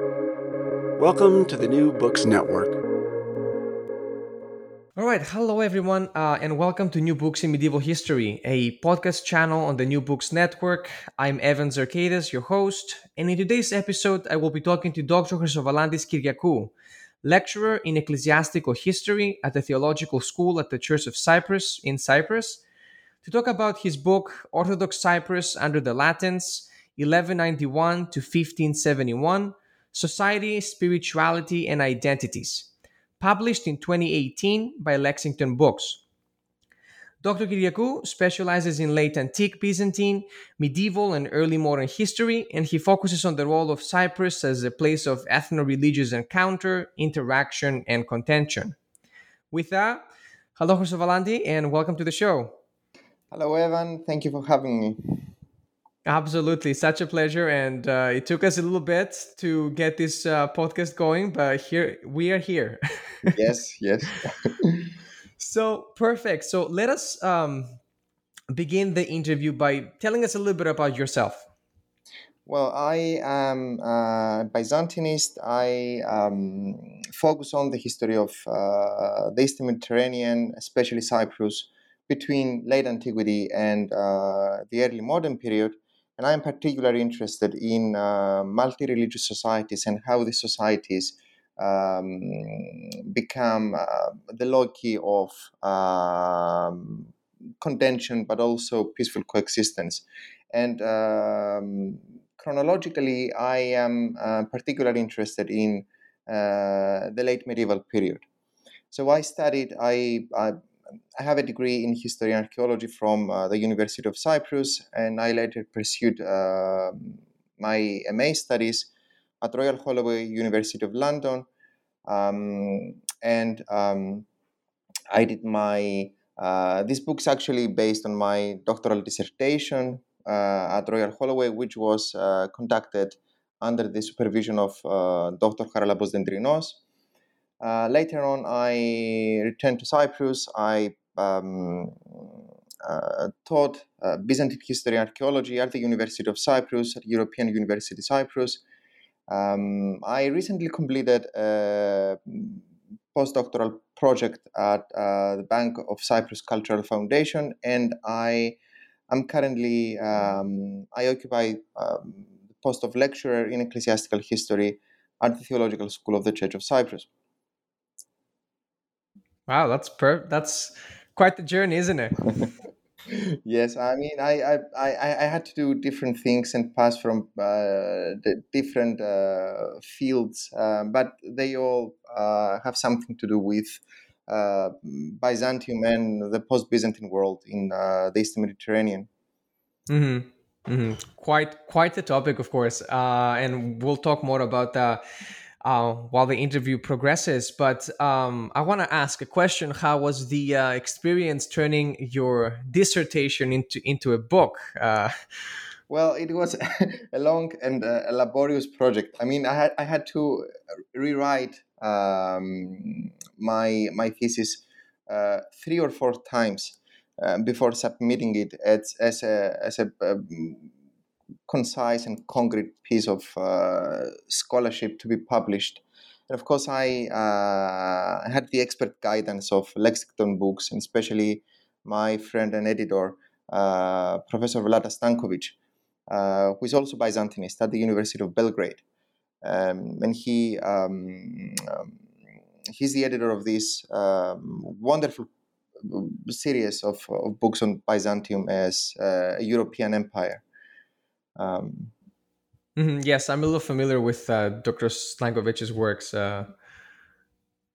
Welcome to the New Books Network. All right, hello everyone, uh, and welcome to New Books in Medieval History, a podcast channel on the New Books Network. I'm Evan Zerkaitis, your host, and in today's episode, I will be talking to Dr. Chrysovalantis Kyriacou, lecturer in ecclesiastical history at the Theological School at the Church of Cyprus in Cyprus, to talk about his book Orthodox Cyprus under the Latins, 1191 to 1571 Society, Spirituality, and Identities, published in 2018 by Lexington Books. Dr. Kyriacou specializes in late antique Byzantine, medieval, and early modern history, and he focuses on the role of Cyprus as a place of ethno religious encounter, interaction, and contention. With that, hello, Chrysovalanti, and welcome to the show. Hello, Evan. Thank you for having me. Absolutely, such a pleasure, and uh, it took us a little bit to get this uh, podcast going, but here we are here. yes, yes. so perfect. So let us um, begin the interview by telling us a little bit about yourself. Well, I am a Byzantinist. I um, focus on the history of uh, the Eastern Mediterranean, especially Cyprus, between late antiquity and uh, the early modern period and I'm particularly interested in uh, multi religious societies and how these societies um, become uh, the locus of um, contention but also peaceful coexistence. And um, chronologically, I am uh, particularly interested in uh, the late medieval period. So I studied, I, I I have a degree in history and archaeology from uh, the University of Cyprus, and I later pursued uh, my MA studies at Royal Holloway University of London. Um, and um, I did my, uh, this book's actually based on my doctoral dissertation uh, at Royal Holloway, which was uh, conducted under the supervision of uh, Dr. Charalambos Dendrinos. Uh, later on, I returned to Cyprus. I um, uh, taught uh, Byzantine history and archaeology at the University of Cyprus, at European University Cyprus. Um, I recently completed a postdoctoral project at uh, the Bank of Cyprus Cultural Foundation, and I am currently um, I occupy um, the post of lecturer in ecclesiastical history at the Theological School of the Church of Cyprus. Wow, that's per that's quite the journey, isn't it? yes, I mean, I, I, I, I had to do different things and pass from uh, the different uh, fields, uh, but they all uh, have something to do with uh, Byzantium and the post-Byzantine world in uh, the Eastern Mediterranean. Mm-hmm. Mm-hmm. Quite, quite the topic, of course, and we'll talk more about that uh, while the interview progresses. But um, I want to ask a question: How was the uh, experience turning your dissertation into into a book? Uh, well, it was a long and uh, a laborious project. I mean, I had I had to rewrite um, my my thesis uh, three or four times. Um, before submitting it as, as a as a um, concise and concrete piece of uh, scholarship to be published. And of course, I uh, had the expert guidance of Lexington Books, and especially my friend and editor, uh, Professor Vlada Stankovic, uh, who is also Byzantinist at the University of Belgrade. Um, and he um, um, he's the editor of this um, wonderful series of, of, books on Byzantium as uh, a European empire. Um, mm-hmm. Yes, I'm a little familiar with uh, Dr. Stankovic's works. Uh,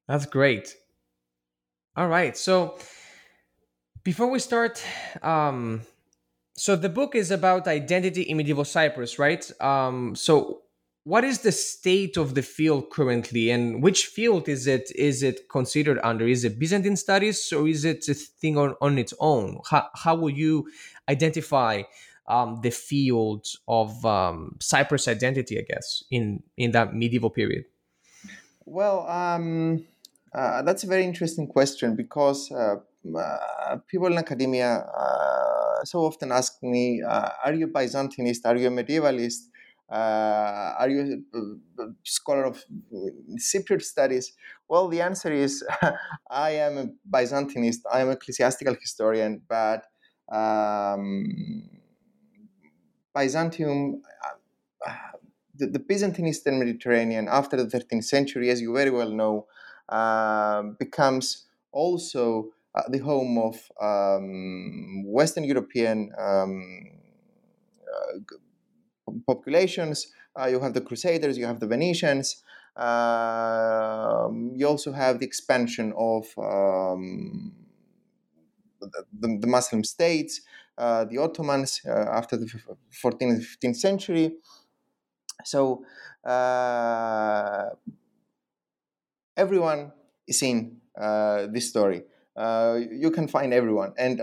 that's great. All right, so before we start, um, so the book is about identity in medieval Cyprus, right? Um, so what is the state of the field currently and which field is it is it considered under is it byzantine studies or is it a thing on, on its own how, how will you identify um, the field of um, Cyprus identity, I guess, in in that medieval period? Well, um, uh, that's a very interesting question because uh, uh, people in academia uh, so often ask me, uh, "Are you Byzantinist? Are you a medievalist?" Uh, are you a scholar of Cypriot studies? Well, the answer is I am a Byzantinist. I am an ecclesiastical historian, but um, Byzantium, uh, the, the, Byzantine Eastern Mediterranean after the 13th century, as you very well know, uh, becomes also uh, the home of um, Western European um, uh, populations. Uh, you have the Crusaders, you have the Venetians. Um, you also have the expansion of um, the, the, Muslim states, uh, the Ottomans uh, after the 14th 15th century. So uh, everyone is in uh, this story. You can find everyone, and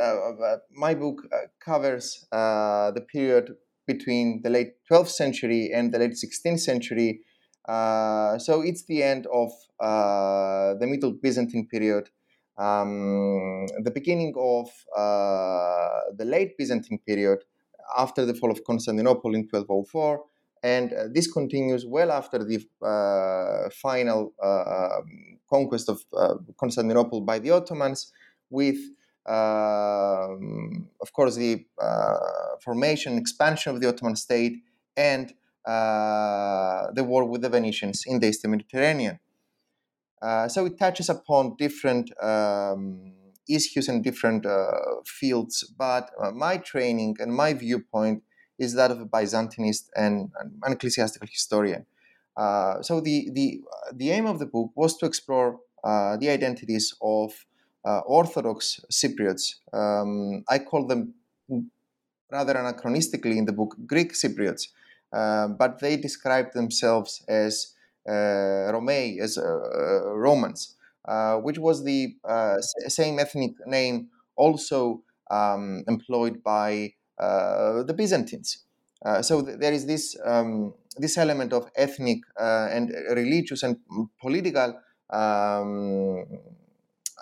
my book covers the period between the late 12th century and the late 16th century. Uh, so it's the end of uh, the Middle Byzantine period, um, the beginning of uh, the late Byzantine period after the fall of Constantinople in 1204. And uh, this continues well after the uh, final uh, conquest of Constantinople by the Ottomans, with um, of course, the uh, formation, expansion of the Ottoman state, and uh, the war with the Venetians in the Eastern Mediterranean. Uh, so it touches upon different um, issues and different uh, fields, but uh, my training and my viewpoint is that of a Byzantinist and an ecclesiastical historian. So the, the, the aim of the book was to explore the identities of uh, Orthodox Cypriots. Um, I call them rather anachronistically in the book Greek Cypriots, uh, but they describe themselves as Romei, as uh, uh Romans, uh, which was the uh, same ethnic name also um, employed by the Byzantines. so th- there is this um, this element of ethnic and religious and political um,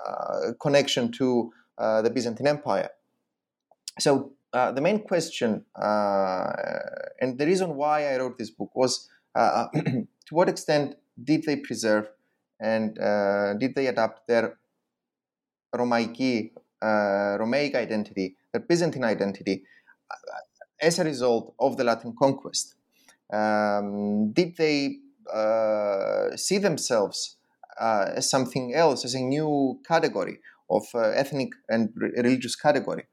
uh, connection to uh, the Byzantine Empire. So uh, the main question and the reason why I wrote this book was to what extent did they preserve and did they adapt their Romaiki, Romaic identity, their Byzantine identity, as a result of the Latin conquest? Um, did they uh, see themselves uh, as something else, as a new category of uh, ethnic and religious category.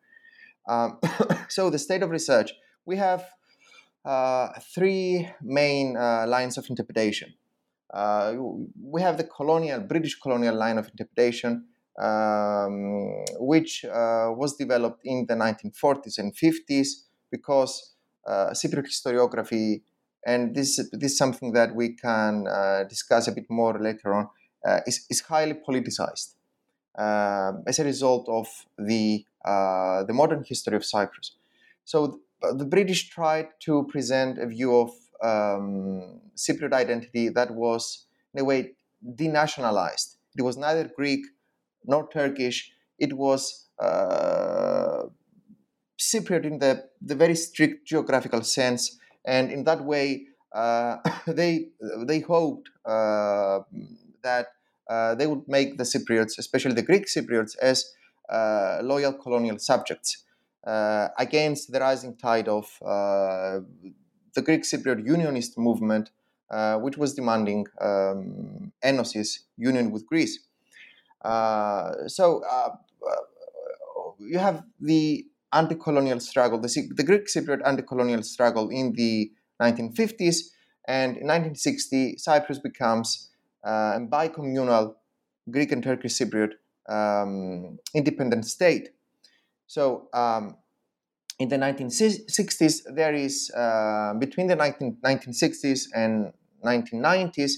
Um, so the state of research, we have uh, three main uh, lines of interpretation. Uh, we have the colonial, British colonial line of interpretation, um, which uh, was developed in the 1940s and 50s because Cypriot historiography, and this, this is something that we can discuss a bit more later on, uh, is, is highly politicized uh, as a result of the, uh, the modern history of Cyprus. So the, British tried to present a view of um, Cypriot identity that was, in a way, denationalized. It was neither Greek nor Turkish. It was uh, Cypriot in the, the very strict geographical sense, and in that way, uh, they they hoped uh, that uh, they would make the Cypriots, especially the Greek Cypriots, as uh, loyal colonial subjects against the rising tide of the Greek Cypriot unionist movement, which was demanding um, Enosis union with Greece. so you have the anti-colonial struggle, the, the Greek Cypriot anti-colonial struggle in the 1950s, and in 1960 Cyprus becomes uh, and bicommunal Greek and Turkish Cypriot um, independent state. So um, in the 1960s, there is uh, between the 19, 1960s and 1990s,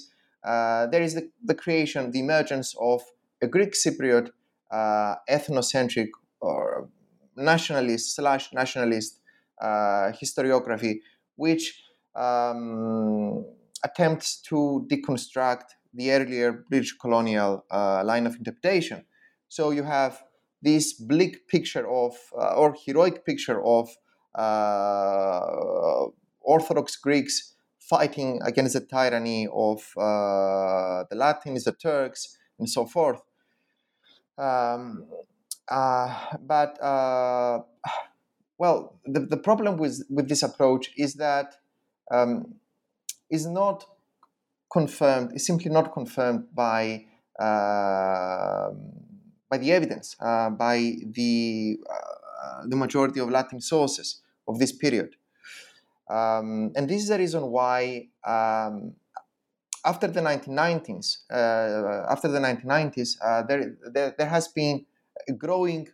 uh, there is the, the, creation, the emergence of a Greek Cypriot uh, ethnocentric or nationalist slash nationalist uh, historiography, which um, attempts to deconstruct the earlier British colonial uh, line of interpretation. So you have this bleak picture of, uh, or heroic picture of uh, Orthodox Greeks fighting against the tyranny of uh, the Latins, the Turks, and so forth. Um, uh, but uh, well, the, the problem with, with this approach is that um, is not confirmed, is simply not confirmed by uh, by the evidence, uh, by the uh, the majority of Latin sources of this period. Um, and this is the reason why um, after the 1990s, uh, after the 1990s, uh, there, there, there has been a growing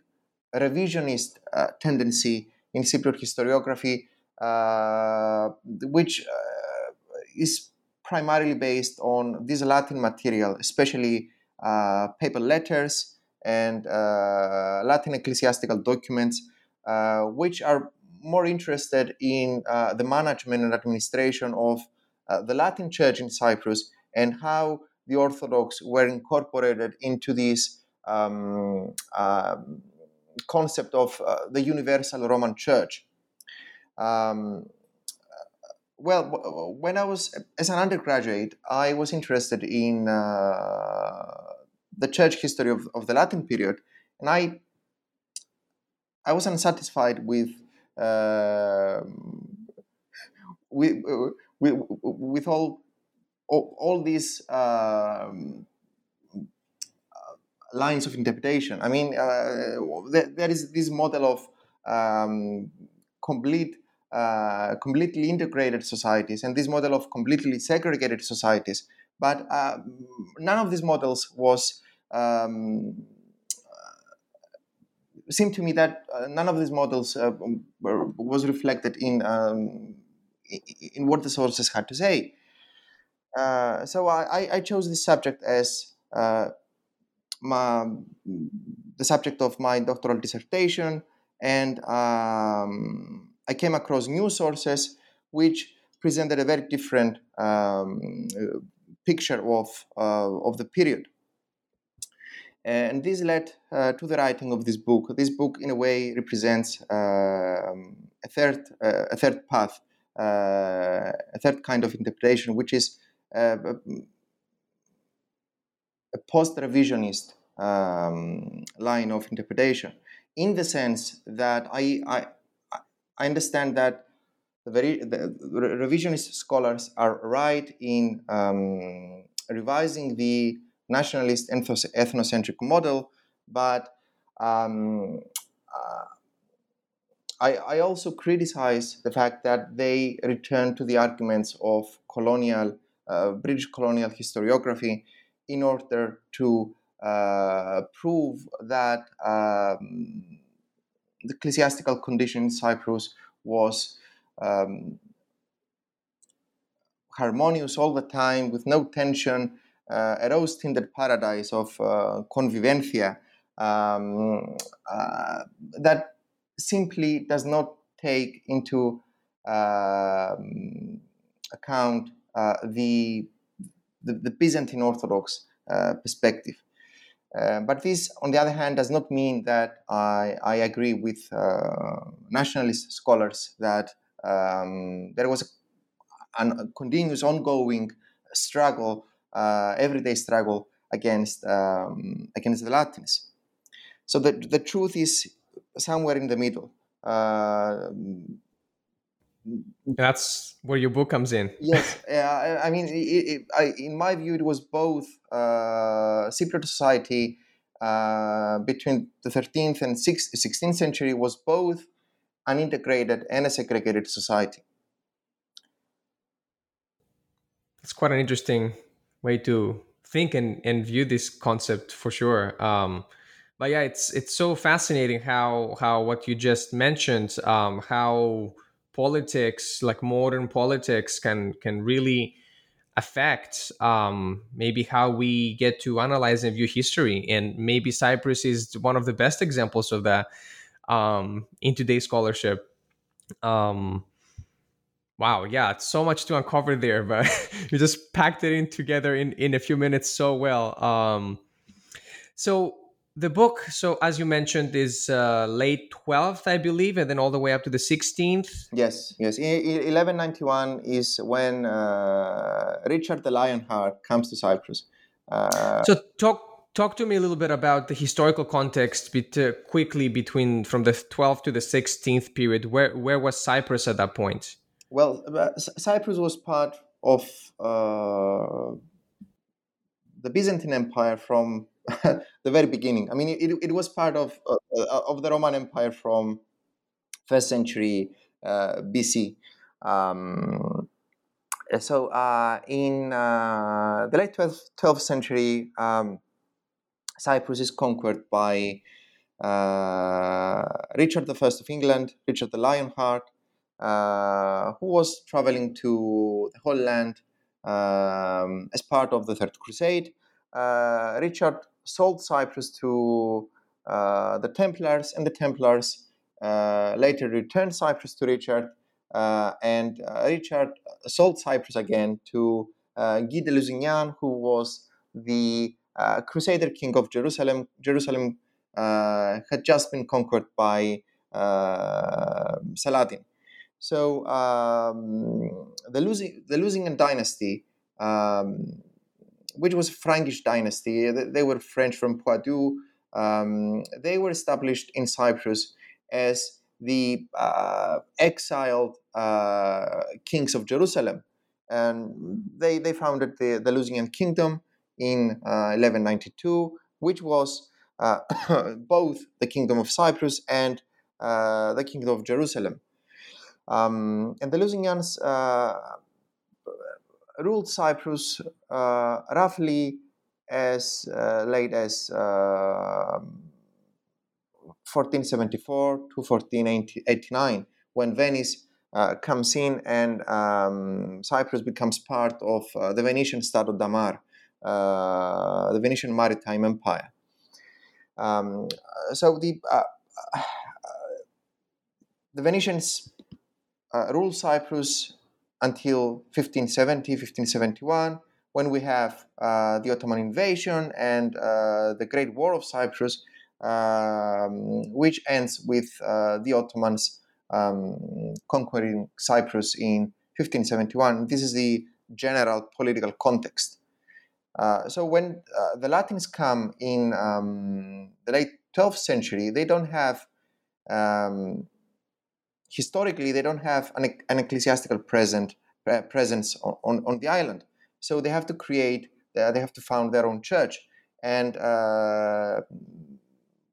revisionist uh, tendency in Cypriot historiography, uh, which is primarily based on this Latin material, especially papal letters and Latin ecclesiastical documents, which are more interested in uh, the management and administration of uh, the Latin Church in Cyprus and how the Orthodox were incorporated into this um, uh, concept of uh, the universal Roman Church. Um, well, when I was as an undergraduate, I was interested in uh, the church history of, of the Latin period, and I I was unsatisfied with um, with, with, with all, all, all these um, lines of interpretation. I mean, uh, there, there is this model of um, complete, uh, completely integrated societies and this model of completely segregated societies. But uh, none of these models was um, seemed to me that uh, none of these models uh, were, was reflected in um, in what the sources had to say. Uh, so I, I, chose this subject as uh, my, the subject of my doctoral dissertation, and um, I came across new sources which presented a very different um, picture of uh, of the period. And this led uh, to the writing of this book. This book, in a way, represents uh, a third uh, a third path, uh, a third kind of interpretation, which is uh, a post-revisionist um, line of interpretation, in the sense that I I, I understand that the very the revisionist scholars are right in um, revising the nationalist ethnocentric model, but um, uh, I, I, also criticize the fact that they return to the arguments of colonial, uh, British colonial historiography in order to uh, prove that um, the ecclesiastical condition in Cyprus was um, harmonious all the time with no tension rose tinted paradise of uh, convivencia um, uh, that simply does not take into um, account the, the, the, Byzantine Orthodox perspective. Uh, but this, on the other hand, does not mean that I, I agree with uh, nationalist scholars that um, there was a, a, continuous, ongoing struggle uh, everyday struggle against um, against the Latins. So the the truth is somewhere in the middle. Uh, That's where your book comes in. yes, uh, I mean, it, it, I, in my view, it was both uh, secret society uh, between the 13th and 16th century was both an integrated and a segregated society. It's quite an interesting way to think and, and view this concept for sure. Um, but yeah, it's it's so fascinating how how what you just mentioned, um, how politics, like modern politics, can can really affect um, maybe how we get to analyze and view history. And maybe Cyprus is one of the best examples of that um, in today's scholarship. Um, Wow, yeah, it's so much to uncover there, but you just packed it in together in, in a few minutes so well. Um, so the book, so as you mentioned, is uh, late 12th, I believe, and then all the way up to the 16th. Yes, yes. I, I, 1191 is when uh, Richard the Lionheart comes to Cyprus. Uh, so talk talk to me a little bit about the historical context bet- uh, quickly between from the 12th to the 16th period. Where where was Cyprus at that point? Well, uh, Cyprus was part of uh, the Byzantine Empire from the very beginning. I mean, it, it was part of uh, uh, of the Roman Empire from first century uh, BC. Um, so uh, in the late 12th, 12th century, um, Cyprus is conquered by Richard I of England, Richard the Lionheart, who was traveling to the Holy Land um, as part of the Third Crusade. Richard sold Cyprus to uh, the Templars, and the Templars uh, later returned Cyprus to Richard, uh, and uh, Richard sold Cyprus again to uh, Guy de Lusignan, who was the uh, Crusader king of Jerusalem. Jerusalem had just been conquered by Saladin. So um, the, losing, the Lusignan dynasty um, which was Frankish dynasty. They were French from Poitou. Um, they were established in Cyprus as the uh, exiled uh, kings of Jerusalem. And they, they founded the, the Lusignan kingdom in uh, 1192, which was uh, both the kingdom of Cyprus and uh, the kingdom of Jerusalem. Um, and the Lusignans uh, ruled Cyprus uh, roughly as uh, late as 1474 um, to 1489, when Venice uh, comes in and um, Cyprus becomes part of uh, the Venetian Stato da Mar, uh, the Venetian Maritime Empire. Um, so the the Venetians ruled Cyprus until 1570, 1571, when we have uh, the Ottoman invasion and uh, the Great War of Cyprus, um, which ends with uh, the Ottomans um, conquering Cyprus in 1571. This is the general political context. Uh, so when uh, the Latins come in um, the late 12th century, they don't have um, historically they don't have an, an ecclesiastical present, uh, presence on, on, on, the island. So they have to create, uh, they have to found their own church. And uh,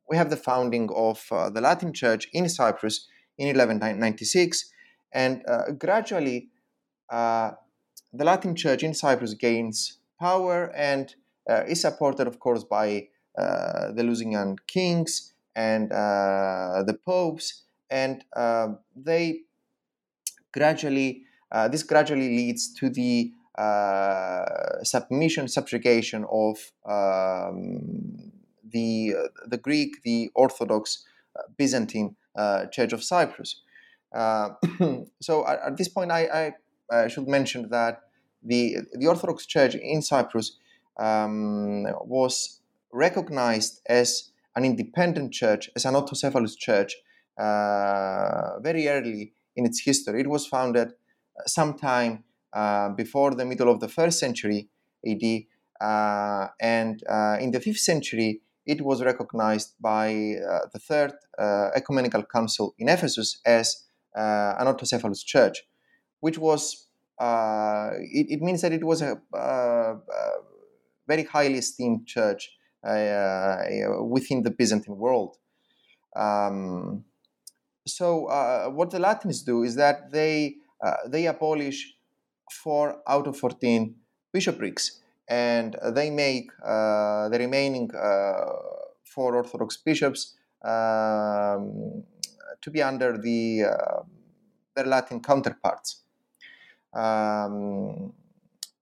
we have the founding of uh, the Latin Church in Cyprus in 1196. And uh, gradually, uh, the Latin Church in Cyprus gains power and is supported, of course, by the Lusignan kings and the popes and uh, they gradually uh, this gradually leads to the uh, submission subjugation of um, the the Greek the Orthodox Byzantine Church of Cyprus. so at, at, this point, I, I should mention that the the Orthodox Church in Cyprus um, was recognized as an independent church, as an autocephalous church, uh, very early in its history. It was founded uh, sometime uh, before the middle of the first century AD, and in the fifth century, it was recognized by the Third Ecumenical Council in Ephesus as an autocephalous church, which was uh, it, it, means that it was a, uh, very highly esteemed church uh, within the Byzantine world. Um, so uh, what the Latins do is that they uh, they abolish four out of fourteen bishoprics, and they make uh, the remaining uh, four Orthodox bishops um, to be under the uh, their Latin counterparts. Um,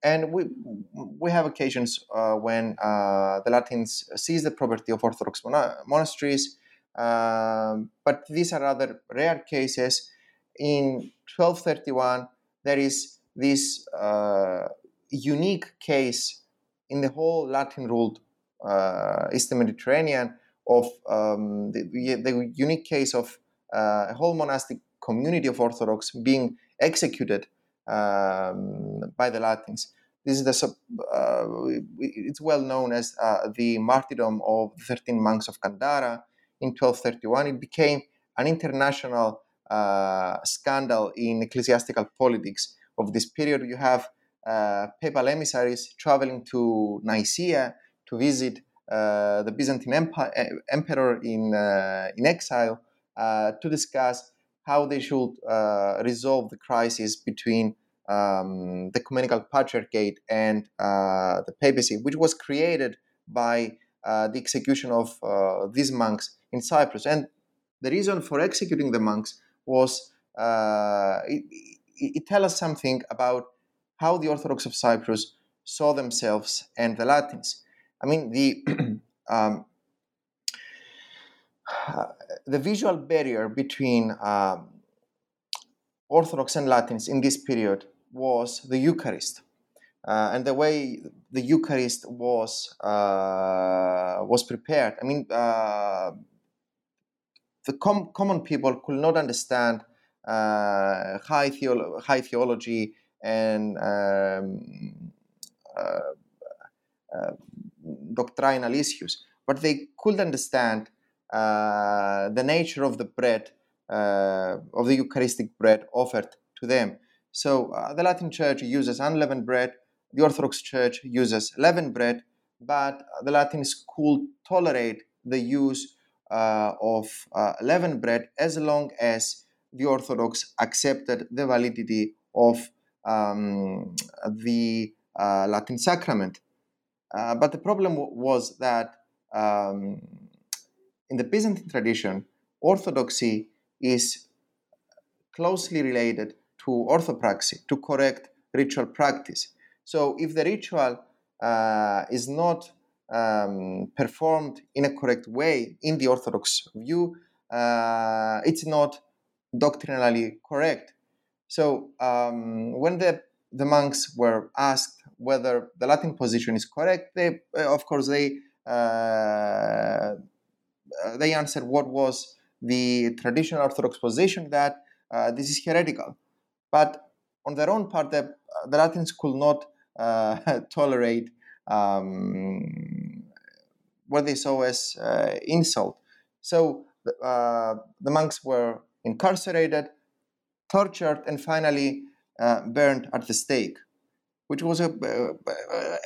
and we we have occasions uh, when the Latins seize the property of Orthodox monasteries um, but these are rather rare cases. In 1231, there is this uh, unique case in the whole Latin ruled uh, Eastern Mediterranean of um, the, the, unique case of uh, a whole monastic community of Orthodox being executed um, by the Latins. This is the uh, it's well known as uh, the martyrdom of the 13 monks of Kantara in 1231. It became an international uh, scandal in ecclesiastical politics of this period. You have uh, papal emissaries traveling to Nicaea to visit uh, the Byzantine Empire, emperor in uh, in exile to discuss how they should resolve the crisis between um, the ecumenical patriarchate and uh, the papacy, which was created by uh, the execution of uh, these monks in Cyprus. And the reason for executing the monks was uh, it, it, tells us something about how the Orthodox of Cyprus saw themselves and the Latins. I mean, the um, the visual barrier between um, Orthodox and Latins in this period was the Eucharist. Uh, and the way the Eucharist was uh, was prepared. I mean, uh, the com- common people could not understand uh, high, theolo- high theology and um, uh, uh, doctrinal issues, but they could understand the nature of the bread, of the Eucharistic bread offered to them. So uh, the Latin Church uses unleavened bread, the Orthodox Church uses leavened bread, but the Latin school tolerate the use uh, of uh, leavened bread as long as the Orthodox accepted the validity of um, the uh, Latin sacrament. Uh, but the problem w- was that um, in the Byzantine tradition, orthodoxy is closely related to orthopraxy, to correct ritual practice. So if the ritual uh, is not um, performed in a correct way in the Orthodox view, uh, it's not doctrinally correct. So um, when the, the monks were asked whether the Latin position is correct, they, uh, of course, they uh, they answered what was the traditional Orthodox position that uh, this is heretical. But on their own part, the, the Latins could not uh, tolerate um, what they saw as uh, insult. So uh, the monks were incarcerated, tortured, and finally uh, burned at the stake, which was a,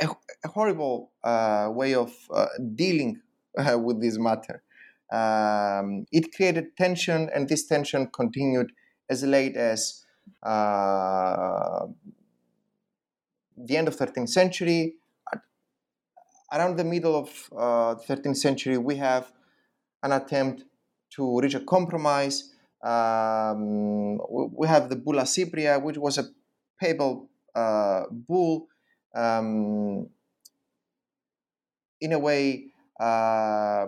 a, a horrible uh, way of uh, dealing with this matter. Um, it created tension, and this tension continued as late as uh, the end of 13th century. Around the middle of uh, 13th century, we have an attempt to reach a compromise. Um, we have the Bulla Cypria, which was a papal uh, bull, um, in a way uh,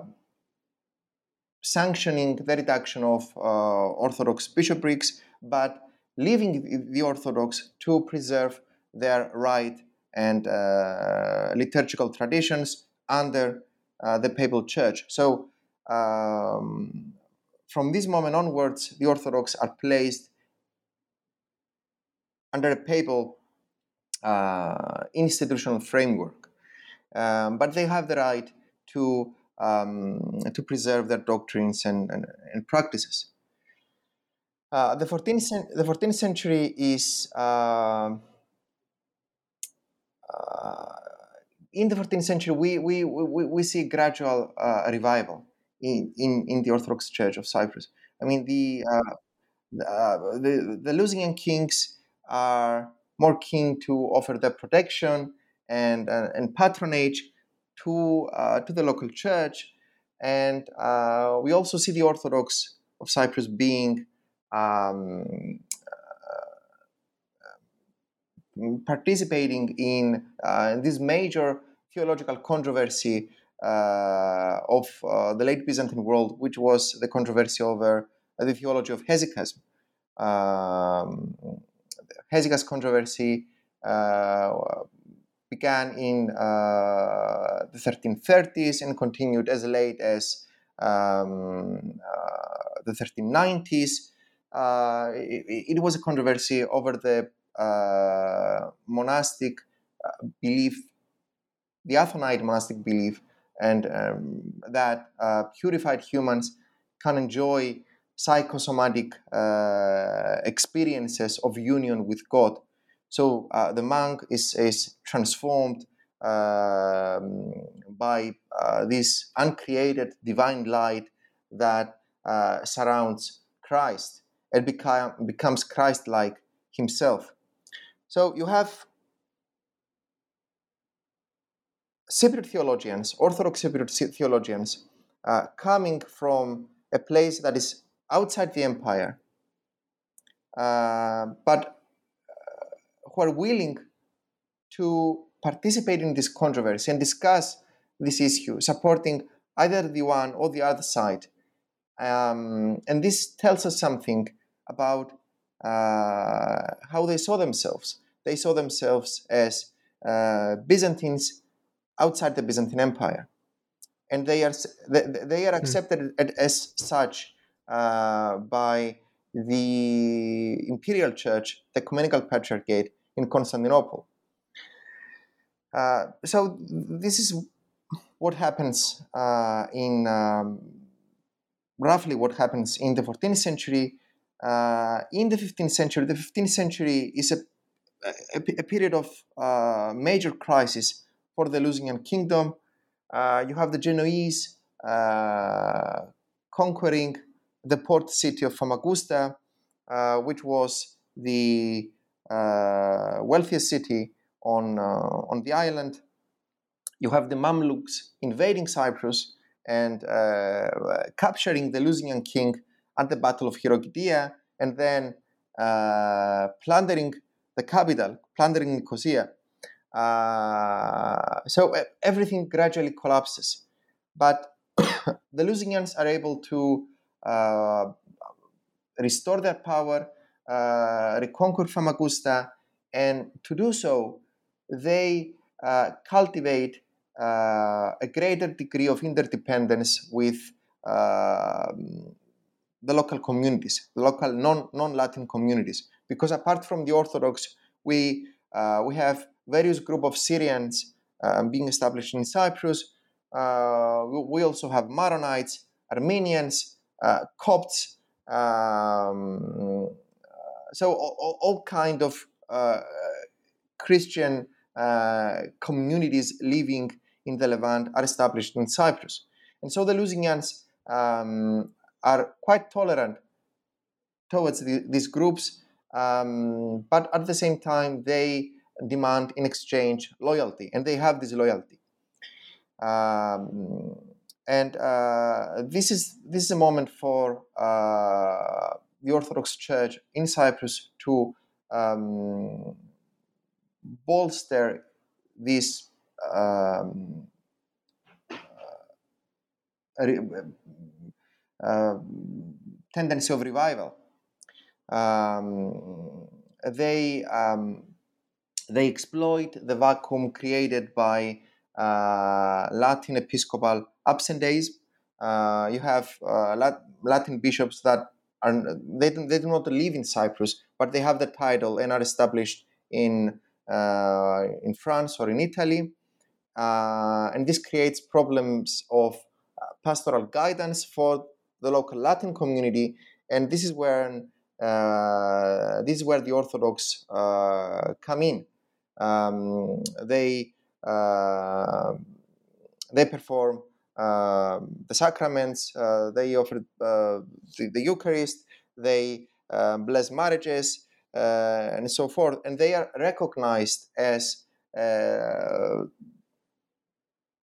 sanctioning the reduction of uh, Orthodox bishoprics, but leaving the Orthodox to preserve their rite and uh, liturgical traditions under uh, the papal church. So, um, from this moment onwards, the Orthodox are placed under a papal uh, institutional framework, um, but they have the right to um, to preserve their doctrines and, and, and practices. Uh, the 14th the 14th century is uh, uh, in the 14th century we we, we, we see gradual uh, revival in, in, in the Orthodox Church of Cyprus. I mean the uh, the, uh, the, Lusignan kings are more keen to offer their protection and and patronage to to the local church, and we also see the Orthodox of Cyprus being um, uh, participating in uh, this major theological controversy uh, of uh, the late Byzantine world, which was the controversy over the theology of hesychasm. Um, hesychast controversy uh, began in uh, the 1330s and continued as late as um, the 1390s. It, it, was a controversy over the monastic belief, the Athonite monastic belief, and um, that purified humans can enjoy psychosomatic uh, experiences of union with God. So uh, the monk is, is transformed uh, by uh, this uncreated divine light that uh, surrounds Christ and become, becomes Christ like himself. So you have Cypriot theologians, Orthodox Cypriot theologians, uh, coming from a place that is outside the empire, uh, but uh, who are willing to participate in this controversy and discuss this issue, supporting either the one or the other side. Um, and this tells us something about uh, how they saw themselves. They saw themselves as uh, Byzantines outside the Byzantine Empire and they are they are hmm. accepted as such uh, by the imperial church, the ecumenical patriarchate in Constantinople. Uh, so this is what happens uh, in um, roughly what happens in the 14th century. Uh, in the 15th century, the 15th century is a, a, a period of uh, major crisis for the Lusignan kingdom uh, you have the Genoese uh, conquering the port city of Famagusta, uh, which was the wealthiest city on, on the island. You have the Mamluks invading Cyprus and capturing the Lusignan king at the Battle of Chirokitia, and then uh, plundering the capital, plundering Nicosia. Uh, so everything gradually collapses. But the Lusignans are able to uh, restore their power, uh, reconquer Famagusta, and to do so, they uh, cultivate uh, a greater degree of interdependence with um, the local communities, the local non non Latin communities. Because apart from the Orthodox, we uh, we have various group of Syrians uh, being established in Cyprus. Uh, we also have Maronites, Armenians, uh, Copts, um, so all, all, kind of Christian communities living in the Levant are established in Cyprus. And so the Lusignans um, are quite tolerant towards the, these groups, um, but at the same time, they demand in exchange loyalty, and they have this loyalty. Um, and uh, this is this is a moment for uh, the Orthodox Church in Cyprus to um, bolster this um, uh, uh tendency of revival. Um, they um, they exploit the vacuum created by uh, Latin episcopal absenteeism. Uh, you have uh, Latin bishops that are they they do not live in Cyprus, but they have the title and are established in uh, in France or in Italy, uh, and this creates problems of pastoral guidance for the local Latin community, and this is where this is where the Orthodox come in. Um, they uh, they perform uh, the sacraments, uh, they offer uh, the, the, Eucharist, they um, bless marriages, uh, and so forth, and they are recognized as the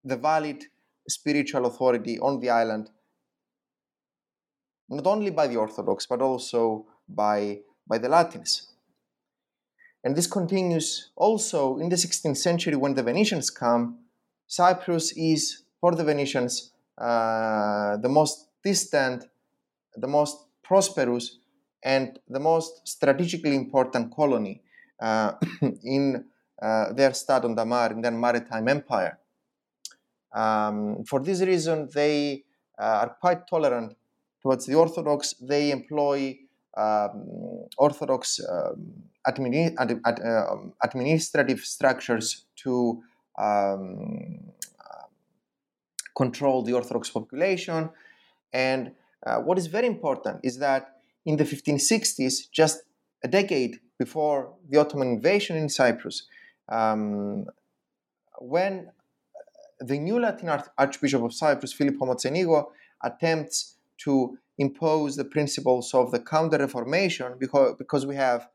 valid spiritual authority on the island, not only by the Orthodox but also by by the Latins. And this continues also in the 16th century when the Venetians come. Cyprus is, for the Venetians, uh, the most distant, the most prosperous, and the most strategically important colony uh, in uh, their Stato da Mar, in their maritime empire. Um, for this reason, they are quite tolerant towards the Orthodox. They employ Orthodox um, ad- ad- uh, administrative structures to um, control the Orthodox population. And uh, what is very important is that in the 1560s, just a decade before the Ottoman invasion in Cyprus, um, when the new Latin Archbishop of Cyprus, Filippo Mocenigo, attempts to impose the principles of the Counter Reformation because, because we have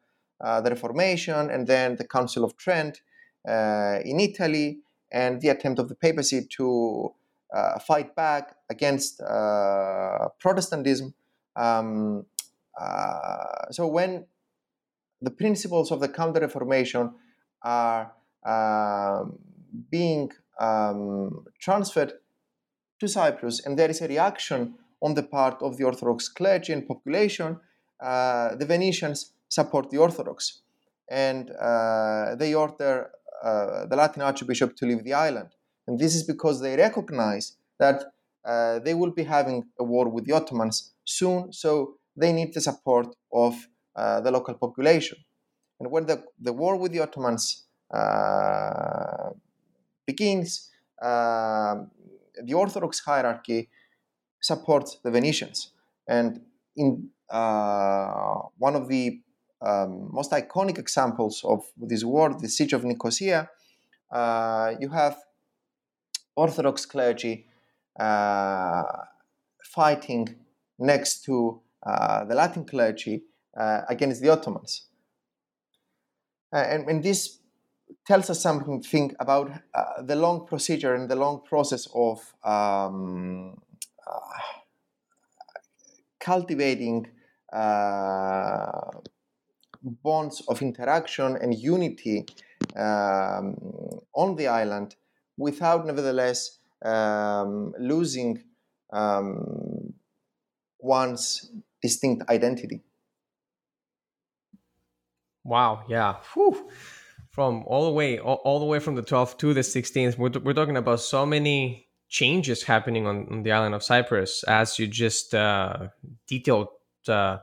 uh, the Reformation and then the Council of Trent uh, in Italy and the attempt of the papacy to uh, fight back against uh, Protestantism. Um, uh, so when the principles of the Counter Reformation are um, being um, transferred to Cyprus, and there is a reaction on the part of the Orthodox clergy and population, uh, the Venetians support the Orthodox, and uh, they order uh, the Latin Archbishop to leave the island. And this is because they recognize that uh, they will be having a war with the Ottomans soon, so they need the support of uh, the local population. And when the, the war with the Ottomans uh, begins, um, the Orthodox hierarchy supports the Venetians. And in uh, one of the um, most iconic examples of this war, the siege of Nicosia, uh, you have Orthodox clergy uh, fighting next to uh, the Latin clergy uh, against the Ottomans. Uh, and, and this tells us something about the long procedure and the long process of um, cultivating uh, bonds of interaction and unity um, on the island without nevertheless um, losing um, one's distinct identity. Wow, yeah. Whew from all the way all, all, the way from the 12th to the 16th we're, we're talking about so many changes happening on, on the island of cyprus as you just uh, detailed uh,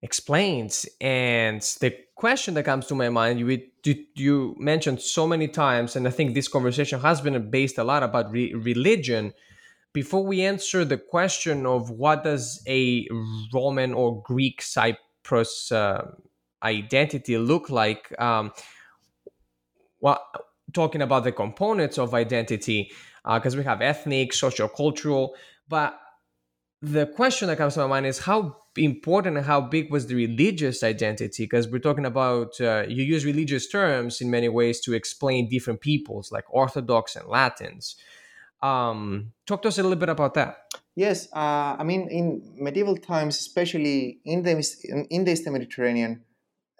explained and the question that comes to my mind you, you, you mentioned so many times and i think this conversation has been based a lot about re- religion before we answer the question of what does a roman or greek cyprus uh, identity look like? Um, well, talking about the components of identity, because uh, we have ethnic, social, cultural, but the question that comes to my mind is how important and how big was the religious identity? Because we're talking about uh, you use religious terms in many ways to explain different peoples, like Orthodox and Latins. Um, talk to us a little bit about that. Yes, uh, I mean in medieval times, especially in the in the Eastern Mediterranean,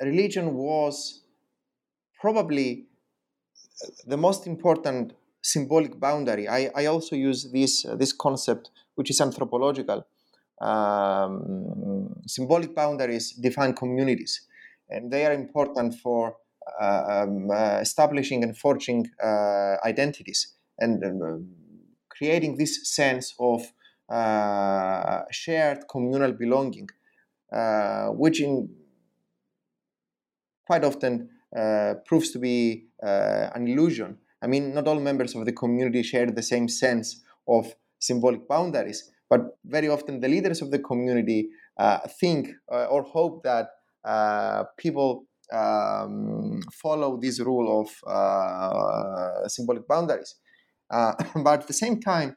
religion was probably the most important symbolic boundary. I, I also use this, uh, this concept, which is anthropological. Um, symbolic boundaries define communities, and they are important for uh, um, uh, establishing and forging uh, identities and um, creating this sense of uh, shared communal belonging, which in quite often proves to be an illusion. I mean, not all members of the community share the same sense of symbolic boundaries, but very often the leaders of the community uh, think uh, or hope that uh, people um, follow this rule of uh, symbolic boundaries. but at the same time,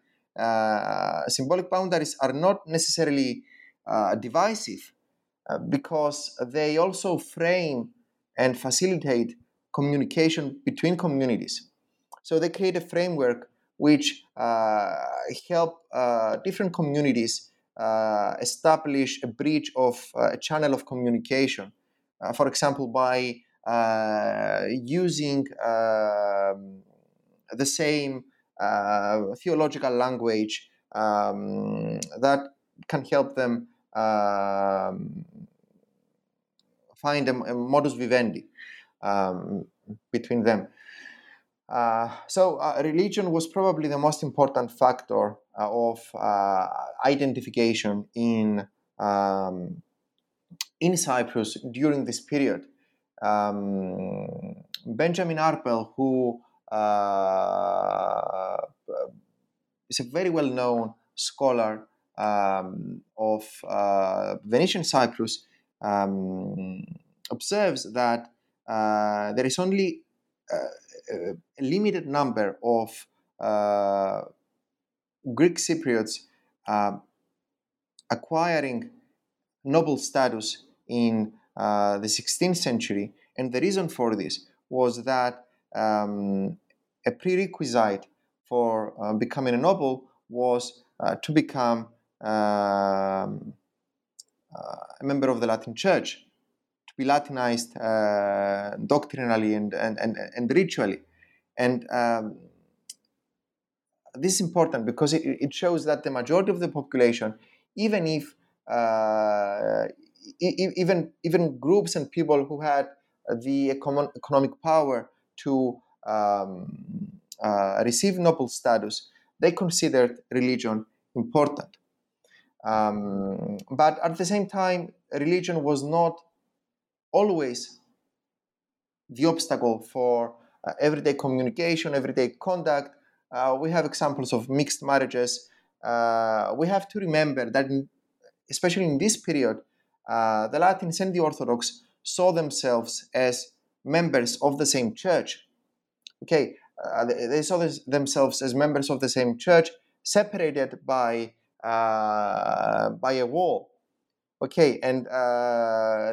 symbolic boundaries are not necessarily divisive because they also frame and facilitate communication between communities. So they create a framework which uh, help uh, different communities uh, establish a bridge of uh, a channel of communication. Uh, for example, by uh, using um, the same theological language um, that can help them um, find a, a modus vivendi um, between them. Uh, so uh, religion was probably the most important factor of identification in um, in Cyprus during this period. Um, Benjamin Arbel, who uh, is a very well known scholar um, of uh, Venetian Cyprus, um, observes that uh, there is only uh, a limited number of uh, Greek Cypriots uh, acquiring noble status in uh, the 16th century. And the reason for this was that um, a prerequisite for uh, becoming a noble was uh, to become um, uh, a member of the Latin Church, be Latinized uh, doctrinally and, and, and, and ritually. And um, this is important because it, it, shows that the majority of the population, even if uh, even even groups and people who had the economic power to um, uh, receive noble status, they considered religion important. Um, but at the same time, religion was not always the obstacle for uh, everyday communication, everyday conduct. Uh, we have examples of mixed marriages. Uh, we have to remember that, in, especially in this period, uh, the Latins and the Orthodox saw themselves as members of the same church. Okay, uh, they, they, saw this, themselves as members of the same church, separated by uh, by a wall. Okay, and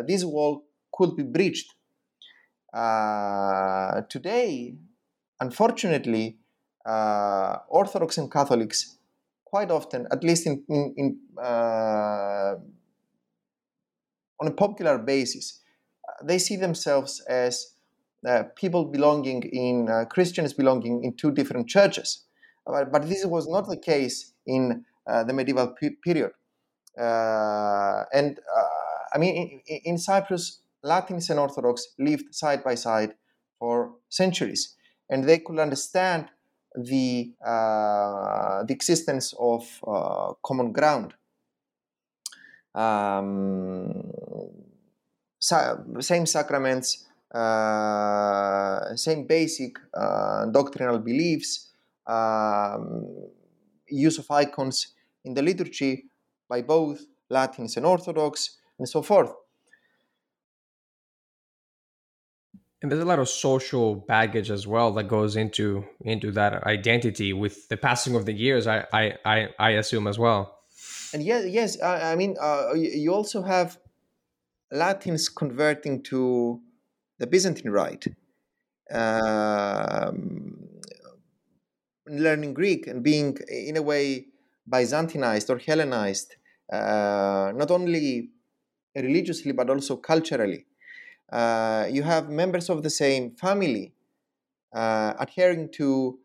this wall could be breached. Uh, today, unfortunately, uh, Orthodox and Catholics quite often, at least in, in, in on a popular basis, they see themselves as uh, people belonging in uh, Christians belonging in two different churches. Uh, but this was not the case in uh, the medieval p- period. Uh, and uh, I mean, in, in, Cyprus, Latins and Orthodox lived side by side for centuries, and they could understand the the existence of common ground um, same sacraments, uh, same basic uh, doctrinal beliefs, um, use of icons in the liturgy by both Latins and Orthodox, and so forth. And there's a lot of social baggage as well that goes into into that identity with the passing of the years. I I I, I assume as well and yes, yes, I, I mean, uh, you also have Latins converting to the Byzantine Rite, um, learning Greek and being, in a way, Byzantinized or Hellenized, uh, not only religiously but also culturally. Uh, you have members of the same family uh, adhering to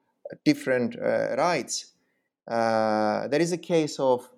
different uh. Uh, there is a case of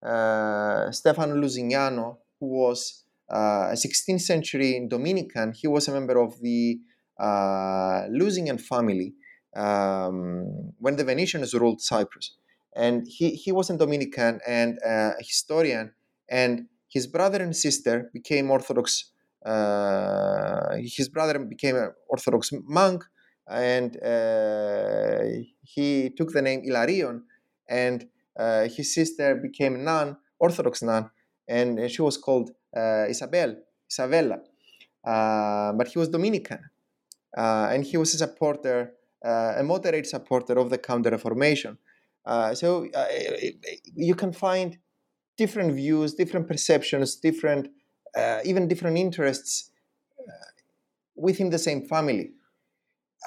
Stefano Lusignano, who was a 16th century Dominican. He was a member of the uh, Lusignan family um, when the Venetians ruled Cyprus. And he, he was a Dominican and a historian, and his brother and sister became Orthodox. Uh, his brother became an Orthodox monk, and uh, he took the name Ilarion. And uh, his sister became a nun, Orthodox nun, and she was called uh, Isabel, Isabella. Uh, but he was Dominican, and he was a supporter, a moderate supporter of the Counter Reformation. so you can find different views, different perceptions, different, even different interests within the same family.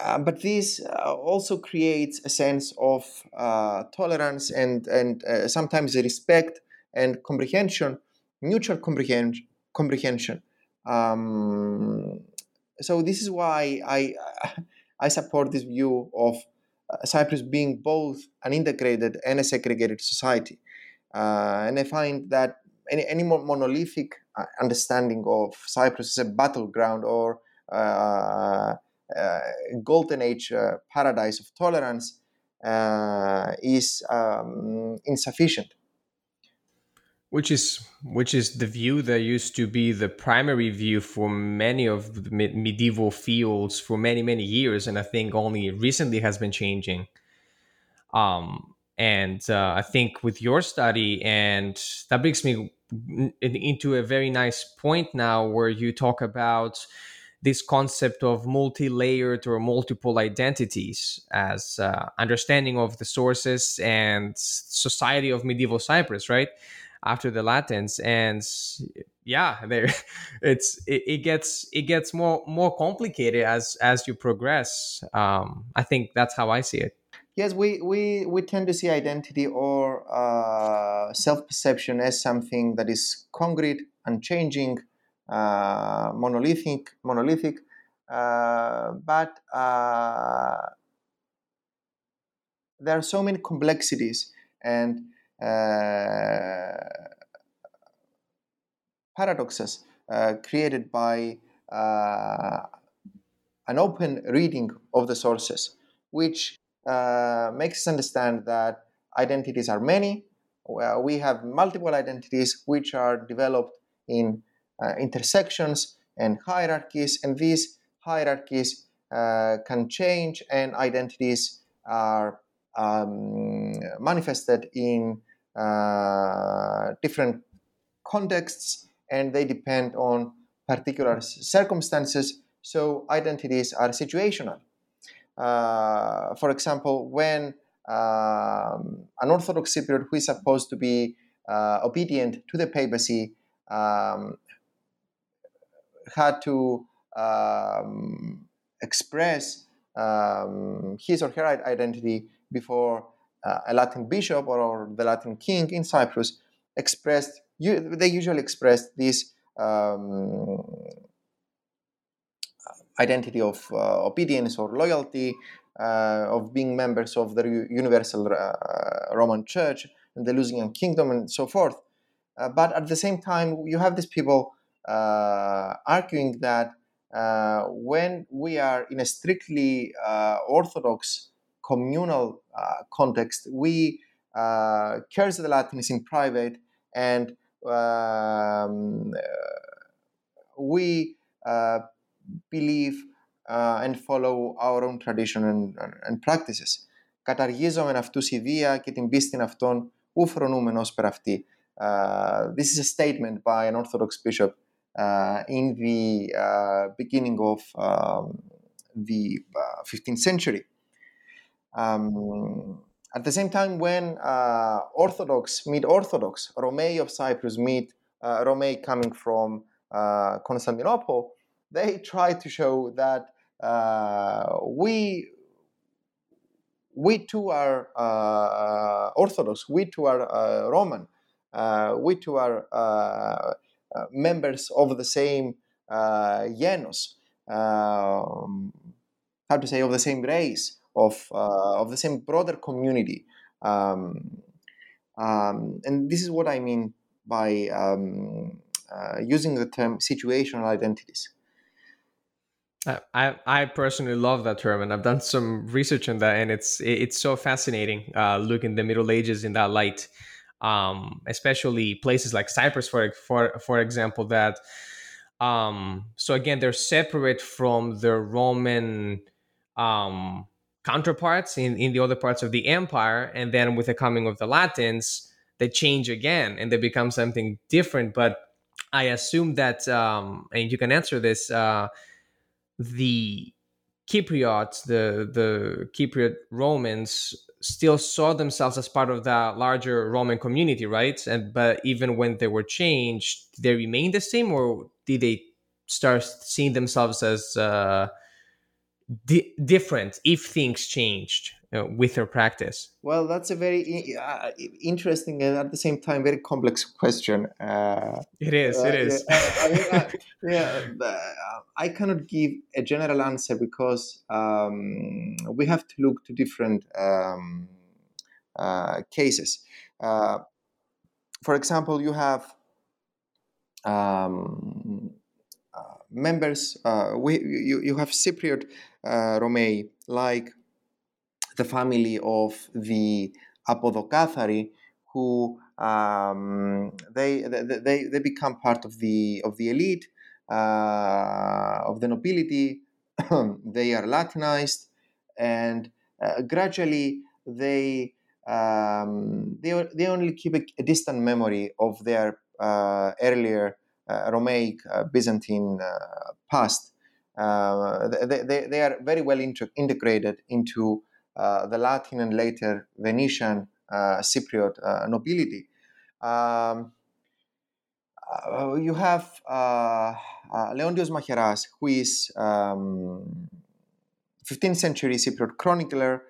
Uh, but this uh, also creates a sense of uh, tolerance and and uh, sometimes respect and comprehension, mutual comprehension. Comprehension. Um, so this is why I I support this view of uh, Cyprus being both an integrated and a segregated society, and I find that any any more monolithic understanding of Cyprus as a battleground or uh, golden age uh, paradise of tolerance uh, is um, insufficient. Which is which is the view that used to be the primary view for many of the medieval fields for many many years, and I think only recently has been changing. Um, and uh, I think with your study, and that brings me into a very nice point now, where you talk about this concept of multi-layered or multiple identities as uh, understanding of the sources and society of medieval Cyprus, right? After the Latins, and yeah, there, it's it, it, gets it gets more more complicated as as you progress. Um, I think that's how I see it. Yes, we, we, we tend to see identity or uh, self perception as something that is concrete, unchanging, uh, monolithic, monolithic, uh, but uh, there are so many complexities and uh, paradoxes uh, created by an open reading of the sources, which uh, makes us understand that identities are many. we have multiple identities which are developed in uh, intersections and hierarchies, and these hierarchies uh, can change, and identities are um, manifested in uh, different contexts, and they depend on particular circumstances. So identities are situational. Uh, for example, when um, an Orthodox Cypriot who is supposed to be uh, obedient to the papacy um, had to um, express um, his or her identity before uh, a Latin bishop or, or, the Latin king in Cyprus, expressed they usually expressed this um, identity of uh, obedience or loyalty, uh, of being members of the Universal uh, Roman Church and the Lusignan Kingdom and so forth. but at the same time, you have these people arguing that when we are in a strictly Orthodox communal context, we curse the Latins in private and um, we uh, believe uh, and follow our own tradition and, and practices. Καταργίζομεν αυτούς η βία και την πίστην αυτών ου φρονούμεν ως per αυτή. Uh, this is a statement by an Orthodox bishop uh, in the uh, beginning of um, the 15th uh, century. Um, at the same time, when uh, Orthodox meet Orthodox, Romei of Cyprus meet Romei coming from Constantinople, they try to show that uh, we we too are uh, Orthodox, we too are uh, Roman, uh, we too are uh, uh, members of the same genus, um, how to say, of the same race, of of the same broader community. Um, um, and this is what I mean by um, using the term situational identities. I I personally love that term, and I've done some research on that, and it's it's so fascinating uh, looking the Middle Ages in that light, um, especially places like Cyprus, for for for example. That um, so again, they're separate from the Roman um, counterparts in in the other parts of the empire, and then with the coming of the Latins, they change again and they become something different. But I assume that, um, and you can answer this. Uh, the Cypriots, the the Cypriot Romans, still saw themselves as part of that larger Roman community, right? And but even when they were changed, they remained the same, or did they start seeing themselves as uh, di- different if things changed? With your practice? Well, that's a very uh, interesting and at the same time very complex question. Uh, it is. it is. I, mean, yeah, I cannot give a general answer because um, we have to look to different um, uh, cases. Uh, for example, you have um, uh, members. Uh, we you, you have Cypriot Romei like the family of the Apodokathari, who um, they, they, they become part of the, of the elite, uh, of the nobility. they are Latinized, and uh, gradually they, um, they, they only keep a, distant memory of their uh, earlier uh, Romaic uh, Byzantine uh, past. They, they, they, are very well inter- integrated into the Latin and later Venetian Cypriot nobility. Um, uh, you have uh, uh, Leontios Macheras, who is um, 15th century Cypriot chronicler.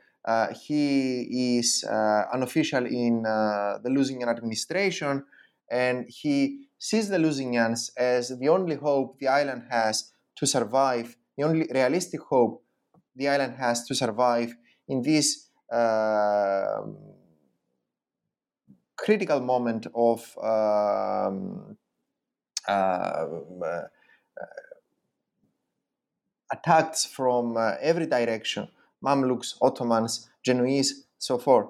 he is an official in the Lusignan administration, and he sees the Lusignans as the only hope the island has to survive, the only realistic hope the island has to survive in this uh, critical moment of um, uh, uh, attacks from uh, every direction Mamluks, Ottomans, Genoese, so forth.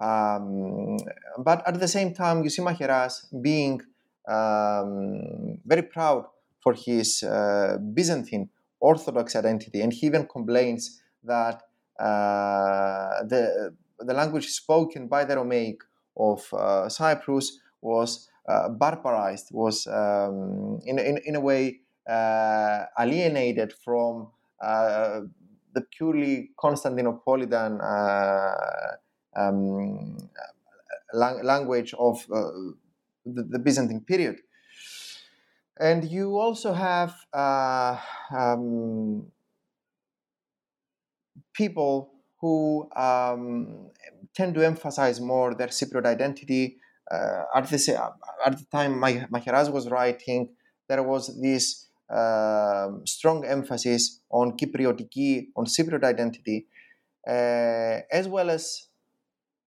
Um, but at the same time, you see Macheras being um, very proud for his uh, Byzantine Orthodox identity, and he even complains that the the language spoken by the Romaic of uh, Cyprus was uh, barbarized, was um, in, in, in a way uh, alienated from uh, the purely Constantinopolitan um, lang- language of the, the Byzantine period. And you also have uh, um, people who um, tend to emphasize more their Cypriot identity. Uh, at, the, at the time Macheras was writing, there was this uh, strong emphasis on Cypriotiki, on Cypriot identity, uh, as well as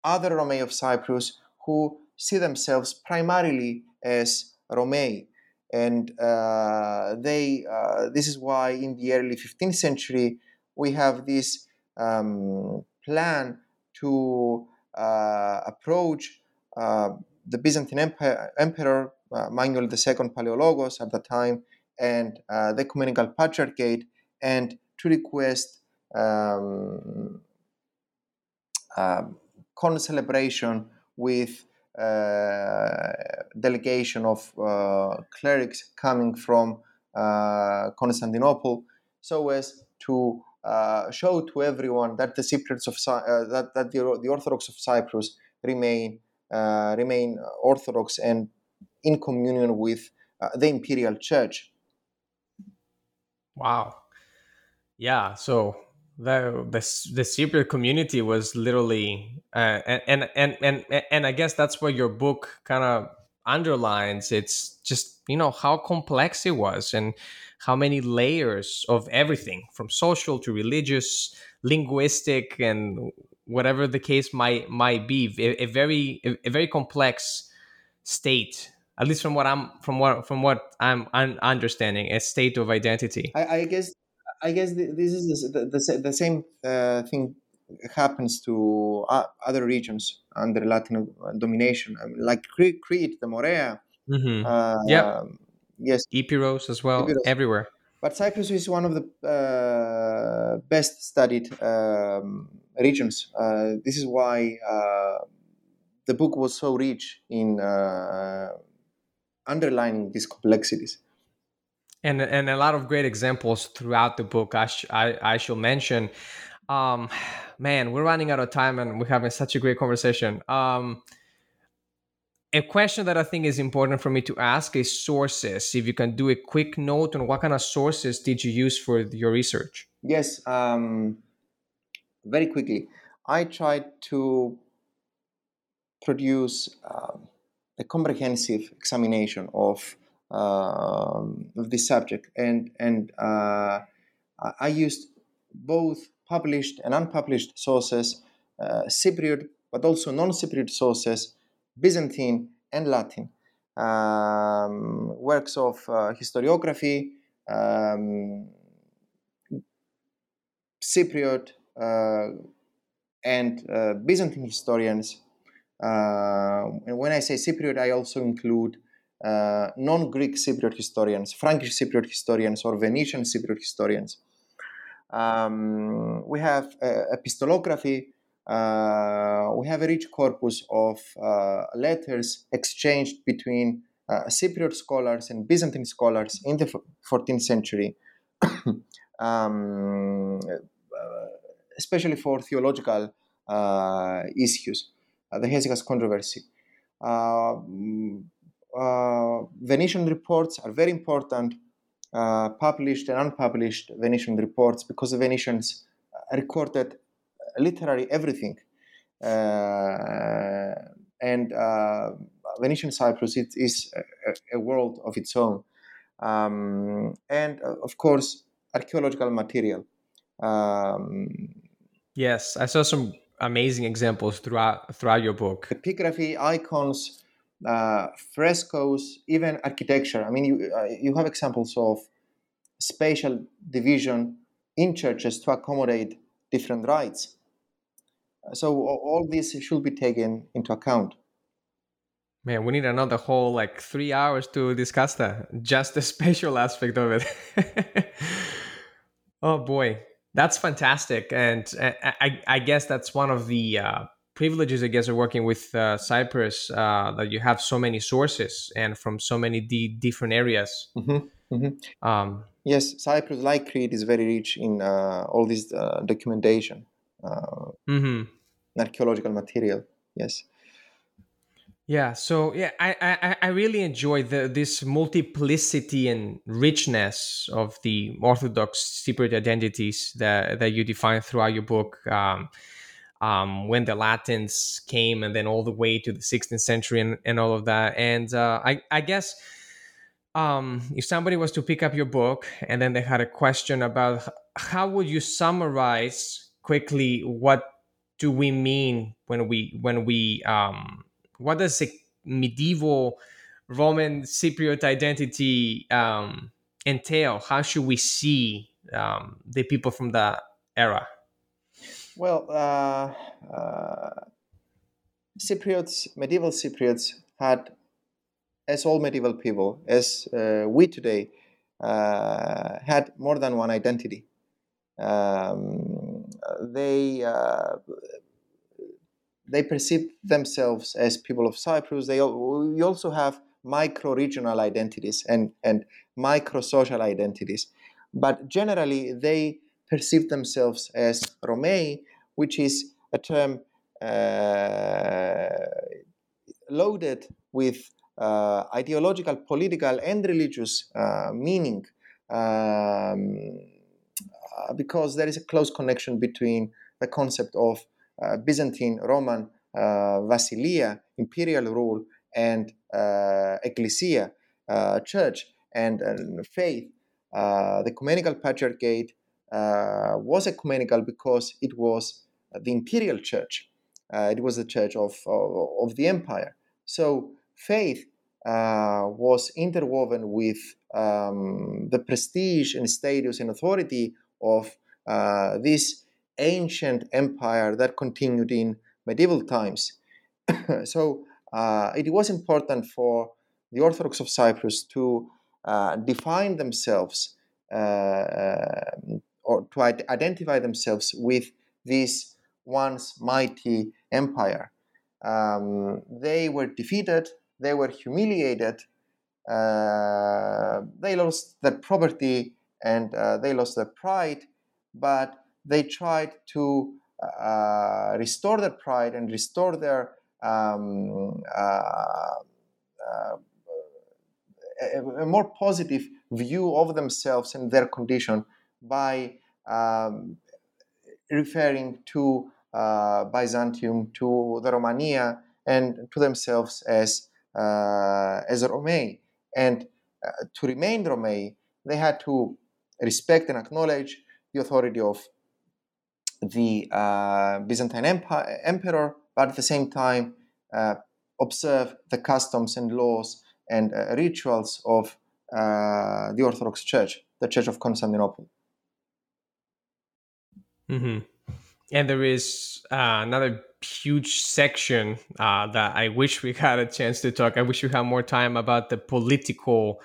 other Romei of Cyprus who see themselves primarily as Romei. And uh, they, uh, this is why in the early 15th century we have this um, plan to uh, approach uh, the Byzantine Emperor, Emperor uh, Manuel II Paleologos at the time and uh, the Ecumenical Patriarchate and to request um, um, celebration with uh, delegation of uh, clerics coming from Constantinople, so as to Uh, show to everyone that the Cypriots of uh, that, that the, the Orthodox of Cyprus remain uh, remain Orthodox and in communion with the imperial church. Wow. Yeah. So the the the Cypriot community was literally uh, and, and and and and I guess that's what your book kind of underlines. It's just you know how complex it was and how many layers of everything from social to religious, linguistic, and whatever the case might might be. A, a very a, a very complex state at least from what I'm from what from what I'm, I'm understanding, a state of identity. I, I guess I guess this is the, the, the same uh, thing happens to uh, other regions under Latin domination, I mean, like Crete, the Morea. Mm-hmm. Uh, yeah. Yes. Epirus as well, Epirus. everywhere. But Cyprus is one of the uh, best studied um, regions. Uh, this is why uh, the book was so rich in uh, underlining these complexities and and a lot of great examples throughout the book. I sh- I, I shall mention. Um, man, we're running out of time, and we're having such a great conversation. Um, a question that I think is important for me to ask is sources. If you can do a quick note on what kind of sources did you use for your research? Yes, um, very quickly. I tried to produce uh, a comprehensive examination of um, of this subject, and and uh, I used both published and unpublished sources, uh, Cypriot, but also non-Cypriot sources, Byzantine and Latin, um, works of uh, historiography, um, Cypriot, uh, and Byzantine historians. and when I say Cypriot, I also include uh, non-Greek Cypriot historians, Frankish Cypriot historians, or Venetian Cypriot historians. Um, we have uh, epistolography. Uh, we have a rich corpus of uh, letters exchanged between uh, Cypriot scholars and Byzantine scholars in the 14th century, um, especially for theological issues, the Hesychast controversy. Uh, Venetian reports are very important, uh, published and unpublished Venetian reports, because the Venetians recorded literally everything. Uh, and Venetian Cyprus it is a, a, world of its own. Um, and of course, archaeological material. Um, yes, I saw some amazing examples throughout throughout your book. Epigraphy, icons, uh, frescoes, even architecture. I mean, you uh, you have examples of spatial division in churches to accommodate different rites. So all this should be taken into account. Man, we need another whole like three hours to discuss that. Just the spatial aspect of it. oh boy, that's fantastic, and I, I, guess that's one of the uh, privileges, I guess, of working with uh, Cyprus uh, that you have so many sources and from so many d- different areas. Mm-hmm. Mm-hmm. Um, yes, Cyprus, like Crete, is very rich in uh, all this uh, documentation, uh, mm-hmm. Archaeological material. Yes. Yeah, so yeah, I I, I really enjoy the this multiplicity and richness of the Orthodox Cypriot identities that that you define throughout your book. Um, um, when the Latins came and then all the way to the 16th century and, and all of that. And uh, I, I guess um, if somebody was to pick up your book and then they had a question about how would you summarize quickly what do we mean when we when we um, what does medieval Roman Cypriot identity um, entail? How should we see um, the people from that era? Well, uh, uh, Cypriots, medieval Cypriots had, as all medieval people, as uh, we today, uh, had more than one identity. Um, they uh, they perceive themselves as people of Cyprus. They we also have micro-regional identities and and micro-social identities, but generally they perceive themselves as Romei, which is a term uh, loaded with uh, ideological, political, and religious uh, meaning, um, uh, because there is a close connection between the concept of uh, Byzantine, Roman, uh, Basileia, imperial rule, and Ecclesia, church, and faith. the ecumenical patriarchate uh, was ecumenical because it was the imperial church. Uh, it was the church of, of, of the empire. So faith uh, was interwoven with um, the prestige and status and authority of uh, this ancient empire that continued in medieval times. so uh, it was important for the Orthodox of Cyprus to uh, define themselves or to identify themselves with this once mighty empire. Um, they were defeated, they were humiliated, uh, they lost their property and uh, they lost their pride, but they tried to uh, restore their pride and restore their um, uh, uh, a, a more positive view of themselves and their condition by um, referring to uh, Byzantium, to the Romania, and to themselves as uh, as Romei. And uh, to remain Romei, they had to respect and acknowledge the authority of the uh, Byzantine Empire, emperor, but at the same time uh, observe the customs and laws and uh, rituals of the Orthodox Church, the Church of Constantinople. Mm-hmm. and there is uh, another huge section uh, that I wish we had a chance to talk. I wish we had more time about the political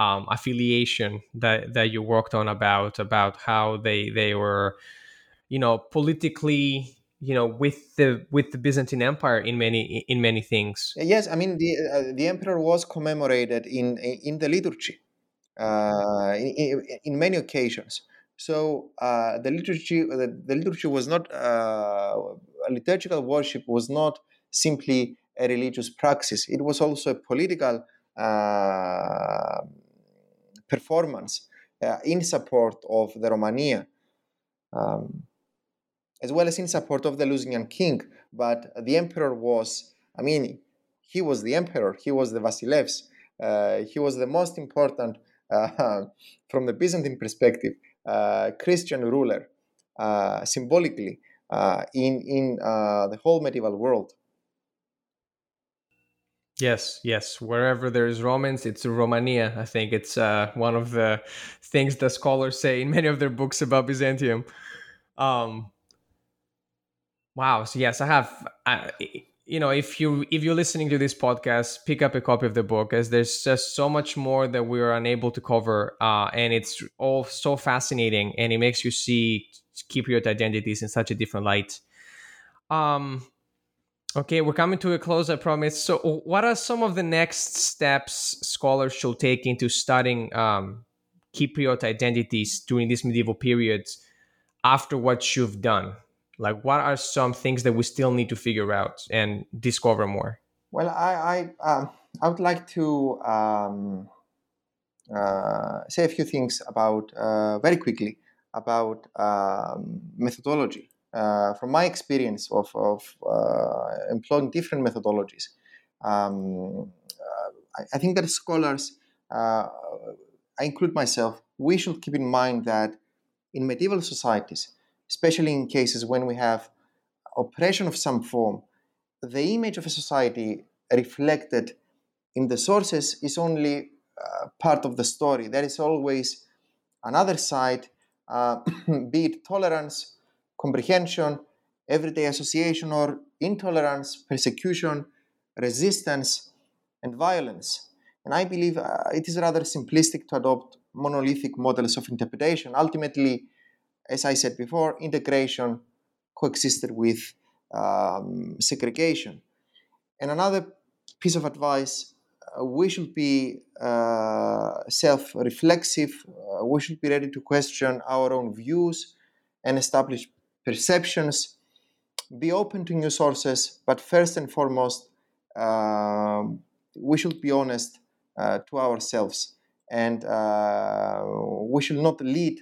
um, affiliation that that you worked on about about how they they were, you know, politically you know with the with the Byzantine Empire in many in many things. Yes, I mean the uh, the emperor was commemorated in in the liturgy uh, in, in, many occasions. So uh, the liturgy the, the, liturgy was not uh, liturgical worship was not simply a religious praxis. It was also a political uh, performance uh, in support of the Romania. Um, as well as in support of the Lusignan king. But the emperor was, I mean, he was the emperor, he was the Vasilevs, uh, he was the most important, uh, from the Byzantine perspective, uh, Christian ruler, uh, symbolically, uh, in, in the whole medieval world. Yes, yes. Wherever there's Romans, it's Romania. I think it's uh, one of the things the scholars say in many of their books about Byzantium. Um, Wow. So yes, I have. I, you know, if you if you're listening to this podcast, pick up a copy of the book, as there's just so much more that we are unable to cover, uh, and it's all so fascinating, and it makes you see Cypriot identities in such a different light. Um. Okay, we're coming to a close, I promise. So, what are some of the next steps scholars should take into studying um, Cypriot identities during this medieval period after what you've done? like what are some things that we still need to figure out and discover more well i i, um, I would like to um, uh, say a few things about uh, very quickly about um, methodology uh, from my experience of, of uh, employing different methodologies um, uh, I, I, think that scholars uh, i include myself we should keep in mind that in medieval societies especially in cases when we have oppression of some form, the image of a society reflected in the sources is only uh, part of the story. There is always another side, uh, be it tolerance, comprehension, everyday association, or intolerance, persecution, resistance, and violence. And I believe uh, it is rather simplistic to adopt monolithic models of interpretation. Ultimately, as I said before, integration coexisted with um, segregation. And another piece of advice uh, we should be uh, self reflexive, uh, we should be ready to question our own views and establish perceptions, be open to new sources, but first and foremost, um, we should be honest uh, to ourselves and uh, we should not lead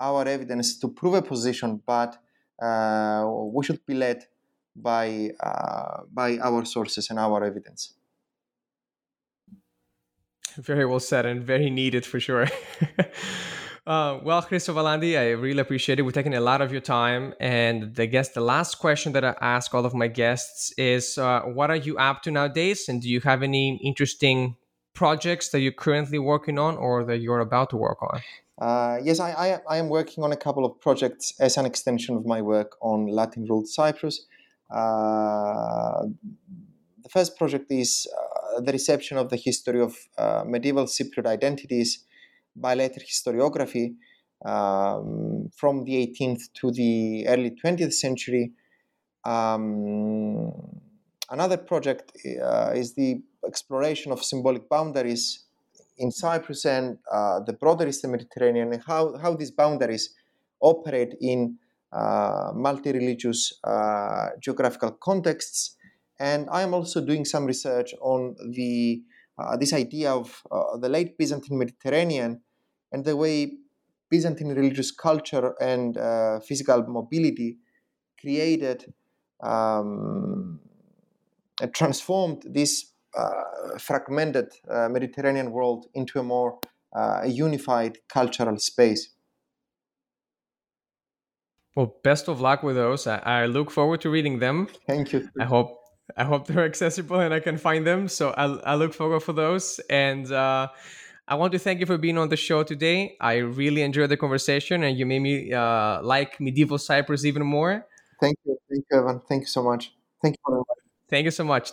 our evidence to prove a position, but uh, we should be led by uh, by our sources and our evidence. Very well said and very needed for sure. Uh, well, Chrysovalanti, I really appreciate it. We're taking a lot of your time. And I guess the last question that I ask all of my guests is uh, what are you up to nowadays? And do you have any interesting projects that you're currently working on or that you're about to work on? Uh, yes, I, I, I, am working on a couple of projects as an extension of my work on Latin ruled Cyprus. Uh, the first project is uh, the reception of the history of medieval Cypriot identities by later historiography um, from the 18th to the early 20th century. Um, another project uh, is the exploration of symbolic boundaries in Cyprus and uh, the broader Eastern Mediterranean, and how, how these boundaries operate in uh, multi religious uh, geographical contexts. And I am also doing some research on the this idea of uh, the late Byzantine Mediterranean and the way Byzantine religious culture and uh, physical mobility created um, and transformed this uh, fragmented uh, Mediterranean world into a more uh, unified cultural space. Well, best of luck with those. I, I, look forward to reading them. Thank you. I hope I hope they're accessible and I can find them. So I, I look forward for those. And uh, I want to thank you for being on the show today. I really enjoyed the conversation, and you made me uh, like medieval Cyprus even more. Thank you. Thank you, Evan. Thank you so much. Thank you for Thank you so much.